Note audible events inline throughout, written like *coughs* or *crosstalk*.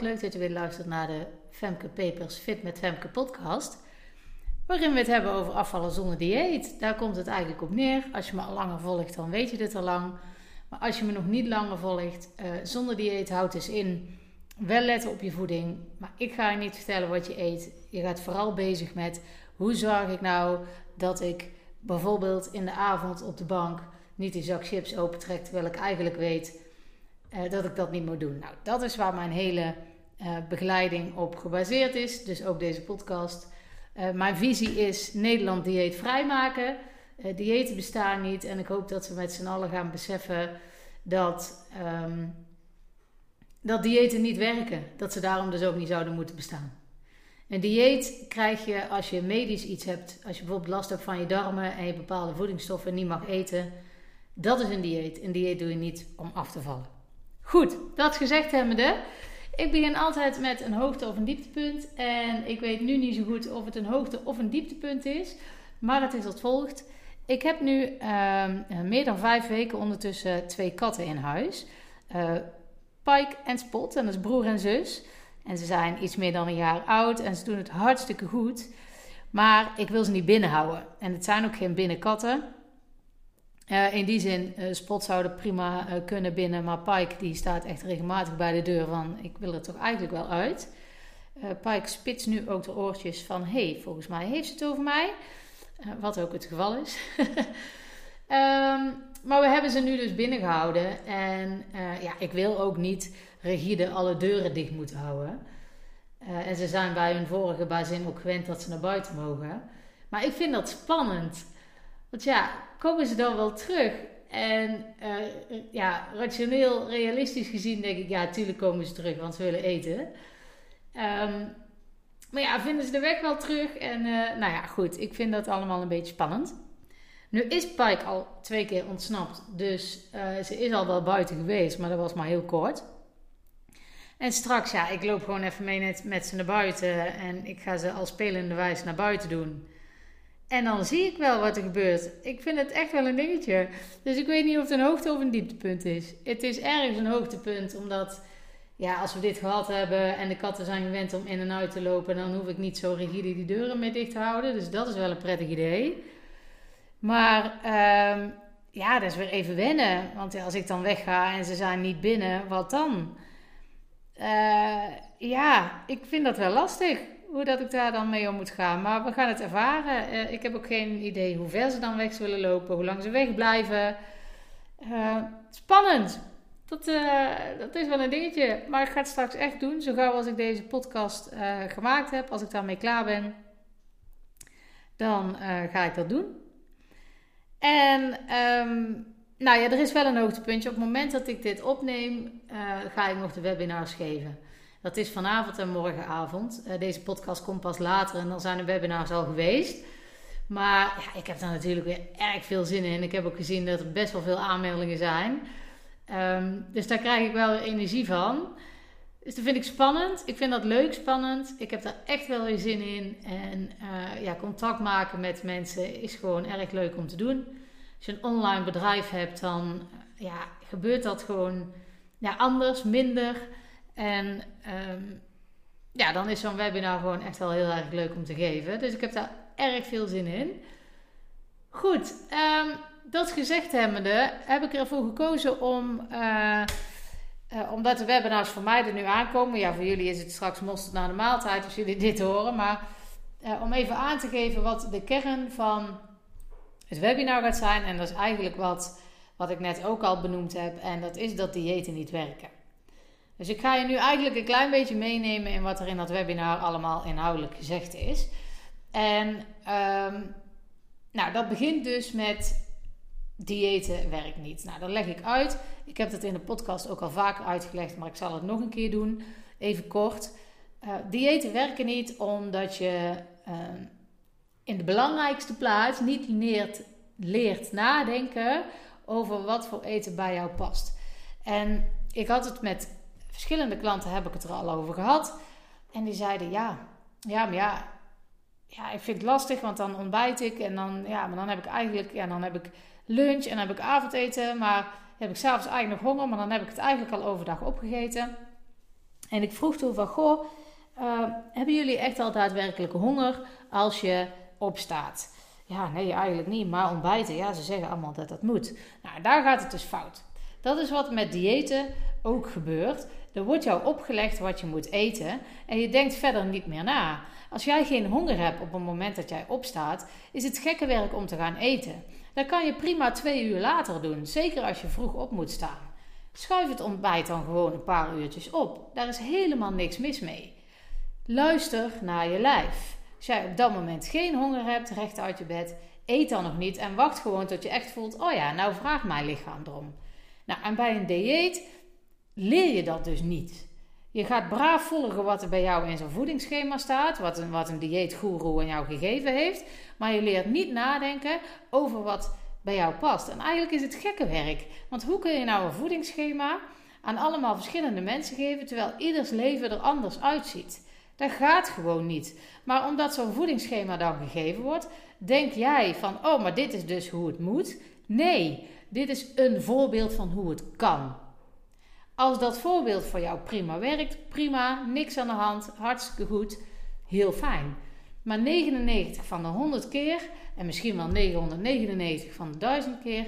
Leuk dat je weer luistert naar de Femke Papers Fit met Femke podcast. Waarin we het hebben over afvallen zonder dieet. Daar komt het eigenlijk op neer. Als je me al langer volgt, dan weet je dit al lang. Maar als je me nog niet langer volgt, uh, zonder dieet houdt dus in wel letten op je voeding. Maar ik ga je niet vertellen wat je eet. Je gaat vooral bezig met hoe zorg ik nou dat ik bijvoorbeeld in de avond op de bank niet die zak chips opentrek. Terwijl ik eigenlijk weet uh, dat ik dat niet moet doen. Nou, dat is waar mijn hele uh, begeleiding op gebaseerd is. Dus ook deze podcast. Uh, mijn visie is Nederland dieet vrijmaken. Uh, diëten bestaan niet. En ik hoop dat we met z'n allen gaan beseffen dat, um, dat diëten niet werken. Dat ze daarom dus ook niet zouden moeten bestaan. Een dieet krijg je als je medisch iets hebt. Als je bijvoorbeeld last hebt van je darmen en je bepaalde voedingsstoffen niet mag eten. Dat is een dieet. Een dieet doe je niet om af te vallen. Goed, dat gezegd hebbende. Ik begin altijd met een hoogte- of een dieptepunt. En ik weet nu niet zo goed of het een hoogte- of een dieptepunt is. Maar het is als volgt. Ik heb nu uh, meer dan vijf weken ondertussen twee katten in huis. Uh, Pike en Spot, en dat is broer en zus. En ze zijn iets meer dan een jaar oud en ze doen het hartstikke goed. Maar ik wil ze niet binnenhouden. En het zijn ook geen binnenkatten. Uh, in die zin, uh, Spot zou er prima uh, kunnen binnen, maar Pike die staat echt regelmatig bij de deur van ik wil er toch eigenlijk wel uit. Pike spitst nu ook de oortjes van hey, volgens mij heeft ze het over mij. wat ook het geval is. um, *laughs* maar we hebben ze nu dus binnengehouden en ja, ik wil ook niet rigide alle deuren dicht moeten houden. en ze zijn bij hun vorige bazin ook gewend dat ze naar buiten mogen. Maar ik vind dat spannend. Want ja, komen ze dan wel terug? En uh, ja, rationeel, realistisch gezien denk ik, ja, natuurlijk komen ze terug, want ze willen eten. Um, maar ja, vinden ze de weg wel terug? En uh, nou ja, goed, ik vind dat allemaal een beetje spannend. Nu is Pike al twee keer ontsnapt, dus ze is al wel buiten geweest, maar dat was maar heel kort. En straks, ja, ik loop gewoon even mee met, met ze naar buiten en ik ga ze al spelende wijze naar buiten doen. En dan zie ik wel wat er gebeurt. Ik vind het echt wel een dingetje. Dus ik weet niet of het een hoogte of een dieptepunt is. Het is ergens een hoogtepunt, omdat ja, als we dit gehad hebben en de katten zijn gewend om in en uit te lopen, dan hoef ik niet zo rigide die deuren mee dicht te houden. Dus dat is wel een prettig idee. Maar um, ja, dat is weer even wennen. Want als ik dan wegga en ze zijn niet binnen, wat dan? Uh, ja, ik vind dat wel lastig hoe dat ik daar dan mee om moet gaan. Maar we gaan het ervaren. Uh, ik heb ook geen idee hoe ver ze dan weg zullen lopen, hoe lang ze wegblijven. Uh, spannend. Dat, uh, dat is wel een dingetje. Maar ik ga het straks echt doen. Zo gauw als ik deze podcast gemaakt heb, als ik daarmee klaar ben, dan ga ik dat doen. En um, nou ja, er is wel een hoogtepuntje. Op het moment dat ik dit opneem, ga ik nog de webinars geven. Dat is vanavond en morgenavond. Uh, deze podcast komt pas later en dan zijn de webinars al geweest. Maar ja, ik heb daar natuurlijk weer erg veel zin in. Ik heb ook gezien dat er best wel veel aanmeldingen zijn. Um, dus daar krijg ik wel energie van. Dus dat vind ik spannend. Ik vind dat leuk spannend. Ik heb daar echt wel weer zin in. En uh, ja, contact maken met mensen is gewoon erg leuk om te doen. Als je een online bedrijf hebt, dan ja, gebeurt dat gewoon ja, anders, minder. En um, ja, dan is zo'n webinar gewoon echt wel heel erg leuk om te geven. Dus ik heb daar erg veel zin in. Goed, um, dat gezegd hebbende, heb ik ervoor gekozen om, uh, uh, omdat de webinars voor mij er nu aankomen. Ja, voor jullie is het straks mosterd na de maaltijd als jullie dit horen. Maar uh, om even aan te geven wat de kern van het webinar gaat zijn. En dat is eigenlijk wat, wat ik net ook al benoemd heb. En dat is dat diëten niet werken. Dus ik ga je nu eigenlijk een klein beetje meenemen in wat er in dat webinar allemaal inhoudelijk gezegd is. En um, nou, dat begint dus met diëten werkt niet. Nou, dat leg ik uit. Ik heb dat in de podcast ook al vaker uitgelegd, maar ik zal het nog een keer doen. Even kort. Uh, diëten werken niet omdat je uh, in de belangrijkste plaats niet leert nadenken over wat voor eten bij jou past. En ik had het met verschillende klanten heb ik het er al over gehad. En die zeiden ja, ja, maar ja, ja, ik vind het lastig, want dan ontbijt ik en dan, ja, maar dan heb ik eigenlijk, ja, dan heb ik lunch en dan heb ik avondeten, maar heb ik s'avonds eigenlijk nog honger, maar dan heb ik het eigenlijk al overdag opgegeten. En ik vroeg toen van, goh, uh, hebben jullie echt al daadwerkelijk honger als je opstaat? Ja, nee, eigenlijk niet. Maar ontbijten, ja, ze zeggen allemaal dat dat moet. Nou, daar gaat het dus fout. Dat is wat met diëten ook gebeurt. Er wordt jou opgelegd wat je moet eten en je denkt verder niet meer na. Als jij geen honger hebt op het moment dat jij opstaat, is het gekke werk om te gaan eten. Dat kan je prima twee uur later doen, zeker als je vroeg op moet staan. Schuif het ontbijt dan gewoon een paar uurtjes op. Daar is helemaal niks mis mee. Luister naar je lijf. Als jij op dat moment geen honger hebt, recht uit je bed, eet dan nog niet en wacht gewoon tot je echt voelt: oh ja, nou vraagt mijn lichaam erom. Nou, en bij een dieet leer je dat dus niet. Je gaat braaf volgen wat er bij jou in zo'n voedingsschema staat, wat een, wat een dieetgoeroe aan jou gegeven heeft, maar je leert niet nadenken over wat bij jou past. En eigenlijk is het gekke werk, want hoe kun je nou een voedingsschema aan allemaal verschillende mensen geven, terwijl ieders leven er anders uitziet? Dat gaat gewoon niet. Maar omdat zo'n voedingsschema dan gegeven wordt, denk jij van, oh, maar dit is dus hoe het moet. Nee, dit is een voorbeeld van hoe het kan. Als dat voorbeeld voor jou prima werkt, prima, niks aan de hand, hartstikke goed, heel fijn. Maar 99 van de 100 keer, en misschien wel 999 van de 1000 keer,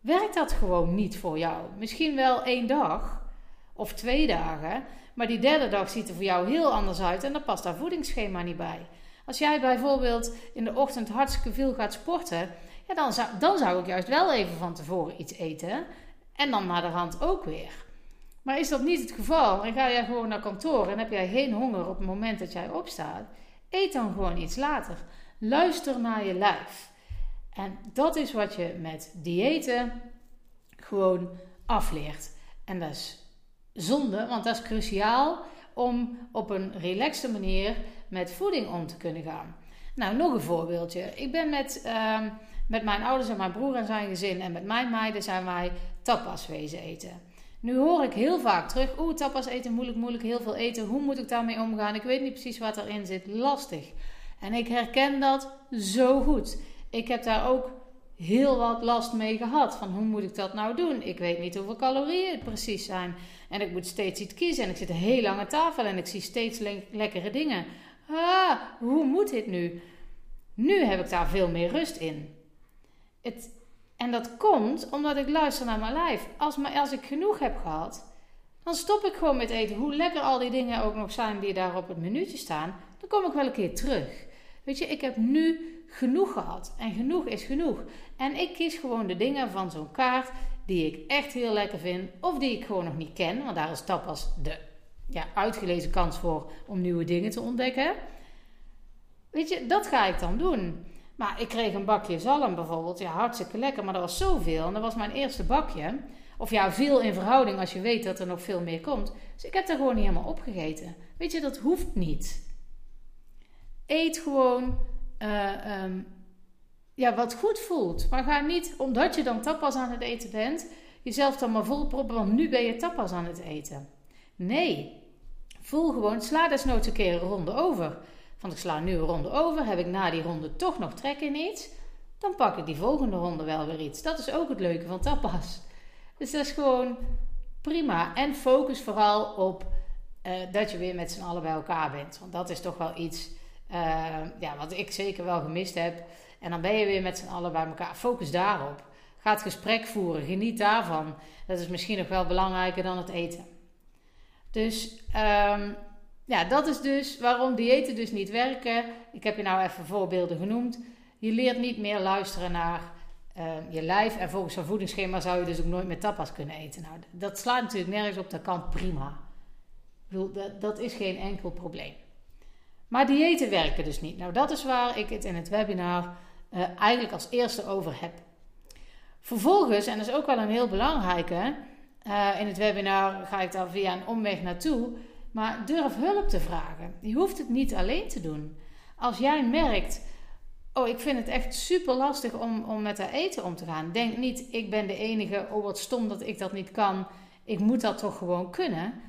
werkt dat gewoon niet voor jou. Misschien wel één dag of twee dagen, maar die derde dag ziet er voor jou heel anders uit en dan past daar voedingsschema niet bij. Als jij bijvoorbeeld in de ochtend hartstikke veel gaat sporten, ja, dan, zou, dan zou ik juist wel even van tevoren iets eten en dan naar de hand ook weer. Maar is dat niet het geval en ga jij gewoon naar kantoor en heb jij geen honger op het moment dat jij opstaat, eet dan gewoon iets later. Luister naar je lijf. En dat is wat je met diëten gewoon afleert. En dat is zonde, want dat is cruciaal om op een relaxte manier met voeding om te kunnen gaan. Nou, nog een voorbeeldje. Ik ben met, uh, met mijn ouders en mijn broer en zijn gezin en met mijn meiden zijn wij tapas wezen eten. Nu hoor ik heel vaak terug, oeh, tapas eten, moeilijk, moeilijk, heel veel eten. Hoe moet ik daarmee omgaan? Ik weet niet precies wat erin zit. Lastig. En ik herken dat zo goed. Ik heb daar ook heel wat last mee gehad. Van hoe moet ik dat nou doen? Ik weet niet hoeveel calorieën het precies zijn. En ik moet steeds iets kiezen. En ik zit heel lang aan tafel en ik zie steeds lekkere dingen. Ah, hoe moet dit nu? Nu heb ik daar veel meer rust in. Het, en dat komt omdat ik luister naar mijn lijf. Als, als ik genoeg heb gehad, dan stop ik gewoon met eten. Hoe lekker al die dingen ook nog zijn die daar op het minuutje staan, dan kom ik wel een keer terug. Weet je, ik heb nu genoeg gehad. En genoeg is genoeg. En ik kies gewoon de dingen van zo'n kaart die ik echt heel lekker vind. Of die ik gewoon nog niet ken. Want daar is tapas de ja, uitgelezen kans voor om nieuwe dingen te ontdekken. Weet je, dat ga ik dan doen. Maar ik kreeg een bakje zalm bijvoorbeeld. Ja, hartstikke lekker. Maar dat was zoveel. En dat was mijn eerste bakje. Of ja, veel in verhouding als je weet dat er nog veel meer komt. Dus ik heb er gewoon niet helemaal opgegeten. Weet je, dat hoeft niet. Eet gewoon uh, um, ja, wat goed voelt. Maar ga niet, omdat je dan tapas aan het eten bent, jezelf dan maar volproppen, want nu ben je tapas aan het eten. Nee, voel gewoon, sla desnoods een keer een ronde over. Want ik sla nu een ronde over, heb ik na die ronde toch nog trek in iets, dan pak ik die volgende ronde wel weer iets. Dat is ook het leuke van tapas. Dus dat is gewoon prima. En focus vooral op uh, dat je weer met z'n allen bij elkaar bent. Want dat is toch wel iets uh, ja, wat ik zeker wel gemist heb. En dan ben je weer met z'n allen bij elkaar. Focus daarop. Ga het gesprek voeren. Geniet daarvan. Dat is misschien nog wel belangrijker dan het eten. Dus um, ja, dat is dus waarom diëten dus niet werken. Ik heb je nou even voorbeelden genoemd. Je leert niet meer luisteren naar uh, je lijf. En volgens zo'n voedingsschema zou je dus ook nooit meer tapas kunnen eten. Nou, dat slaat natuurlijk nergens op. Dat kan prima. Dat, dat is geen enkel probleem. Maar diëten werken dus niet. Nou, dat is waar ik het in het webinar uh, eigenlijk als eerste over heb. Vervolgens, en dat is ook wel een heel belangrijke, uh, in het webinar ga ik daar via een omweg naartoe, maar durf hulp te vragen. Je hoeft het niet alleen te doen. Als jij merkt, oh, ik vind het echt super lastig om, om met dat eten om te gaan. Denk niet, ik ben de enige, oh wat stom dat ik dat niet kan. Ik moet dat toch gewoon kunnen.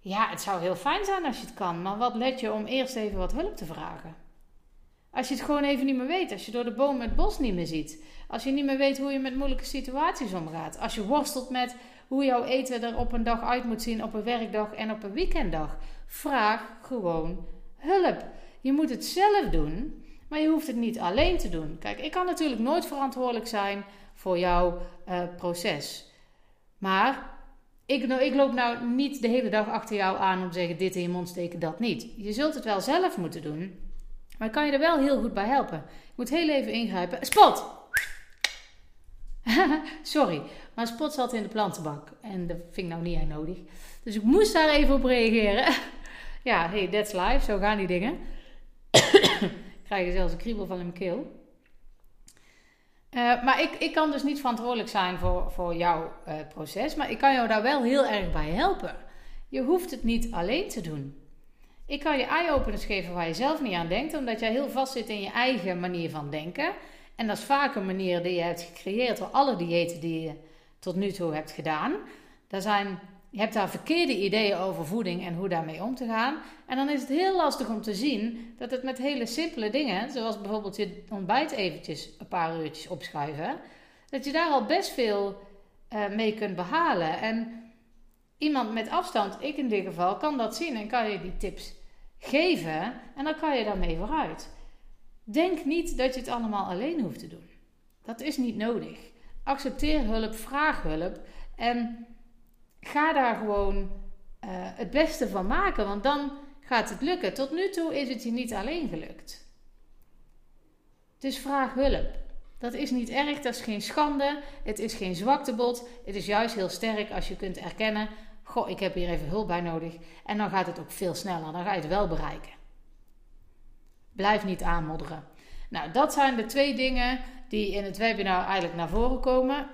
Ja, het zou heel fijn zijn als je het kan, maar wat let je om eerst even wat hulp te vragen? Als je het gewoon even niet meer weet, als je door de boom het bos niet meer ziet, als je niet meer weet hoe je met moeilijke situaties omgaat, als je worstelt met hoe jouw eten er op een dag uit moet zien, op een werkdag en op een weekenddag. Vraag gewoon hulp. Je moet het zelf doen, maar je hoeft het niet alleen te doen. Kijk, ik kan natuurlijk nooit verantwoordelijk zijn voor jouw uh, proces. Maar ik, ik loop nou niet de hele dag achter jou aan om te zeggen: dit in je mond steken, dat niet. Je zult het wel zelf moeten doen. Maar ik kan je er wel heel goed bij helpen. Ik moet heel even ingrijpen. Spot! *laughs* Sorry, maar Spot zat in de plantenbak. En dat vind ik nou niet echt nodig. Dus ik moest daar even op reageren. *laughs* ja, hey, that's life. Zo gaan die dingen. *coughs* krijg zelfs een kriebel van mijn keel. Uh, maar ik, ik kan dus niet verantwoordelijk zijn voor, voor jouw uh, proces. Maar ik kan jou daar wel heel erg bij helpen. Je hoeft het niet alleen te doen. Ik kan je eye-openers geven waar je zelf niet aan denkt, omdat jij heel vast zit in je eigen manier van denken. En dat is vaak een manier die je hebt gecreëerd door alle diëten die je tot nu toe hebt gedaan. Daar zijn, je hebt daar verkeerde ideeën over voeding en hoe daarmee om te gaan. En dan is het heel lastig om te zien dat het met hele simpele dingen, zoals bijvoorbeeld je ontbijt eventjes een paar uurtjes opschuiven, dat je daar al best veel uh, mee kunt behalen. En iemand met afstand, ik in dit geval, kan dat zien en kan je die tips geven en dan kan je daarmee vooruit. Denk niet dat je het allemaal alleen hoeft te doen. Dat is niet nodig. Accepteer hulp, vraag hulp en ga daar gewoon uh, het beste van maken, want dan gaat het lukken. Tot nu toe is het je niet alleen gelukt. Dus vraag hulp. Dat is niet erg, dat is geen schande, het is geen zwaktebod. Het is juist heel sterk als je kunt erkennen: Goh, ik heb hier even hulp bij nodig. En dan gaat het ook veel sneller, dan ga je het wel bereiken. Blijf niet aanmodderen. Nou, dat zijn de twee dingen die in het webinar eigenlijk naar voren komen.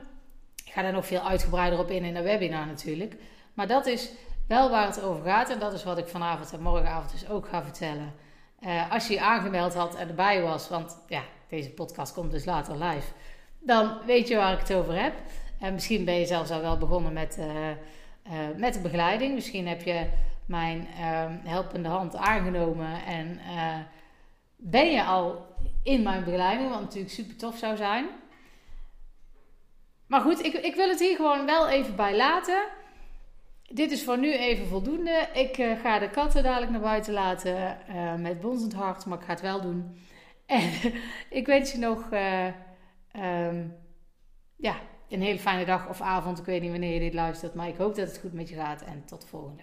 Ik ga daar nog veel uitgebreider op in in de webinar natuurlijk. Maar dat is wel waar het over gaat. En dat is wat ik vanavond en morgenavond dus ook ga vertellen. Uh, als je je aangemeld had en erbij was, want ja, deze podcast komt dus later live. Dan weet je waar ik het over heb. En misschien ben je zelfs al wel begonnen met, uh, uh, met de begeleiding. Misschien heb je mijn ehm, helpende hand aangenomen en ben je al in mijn begeleiding, wat natuurlijk super tof zou zijn. Maar goed, ik, ik wil het hier gewoon wel even bij laten. Dit is voor nu even voldoende. Ik uh, ga de katten dadelijk naar buiten laten uh, met bonzend hart, maar ik ga het wel doen. *laughs* En ik wens je nog uh, um, ja, een hele fijne dag of avond. Ik weet niet wanneer je dit luistert, maar ik hoop dat het goed met je gaat en tot de volgende.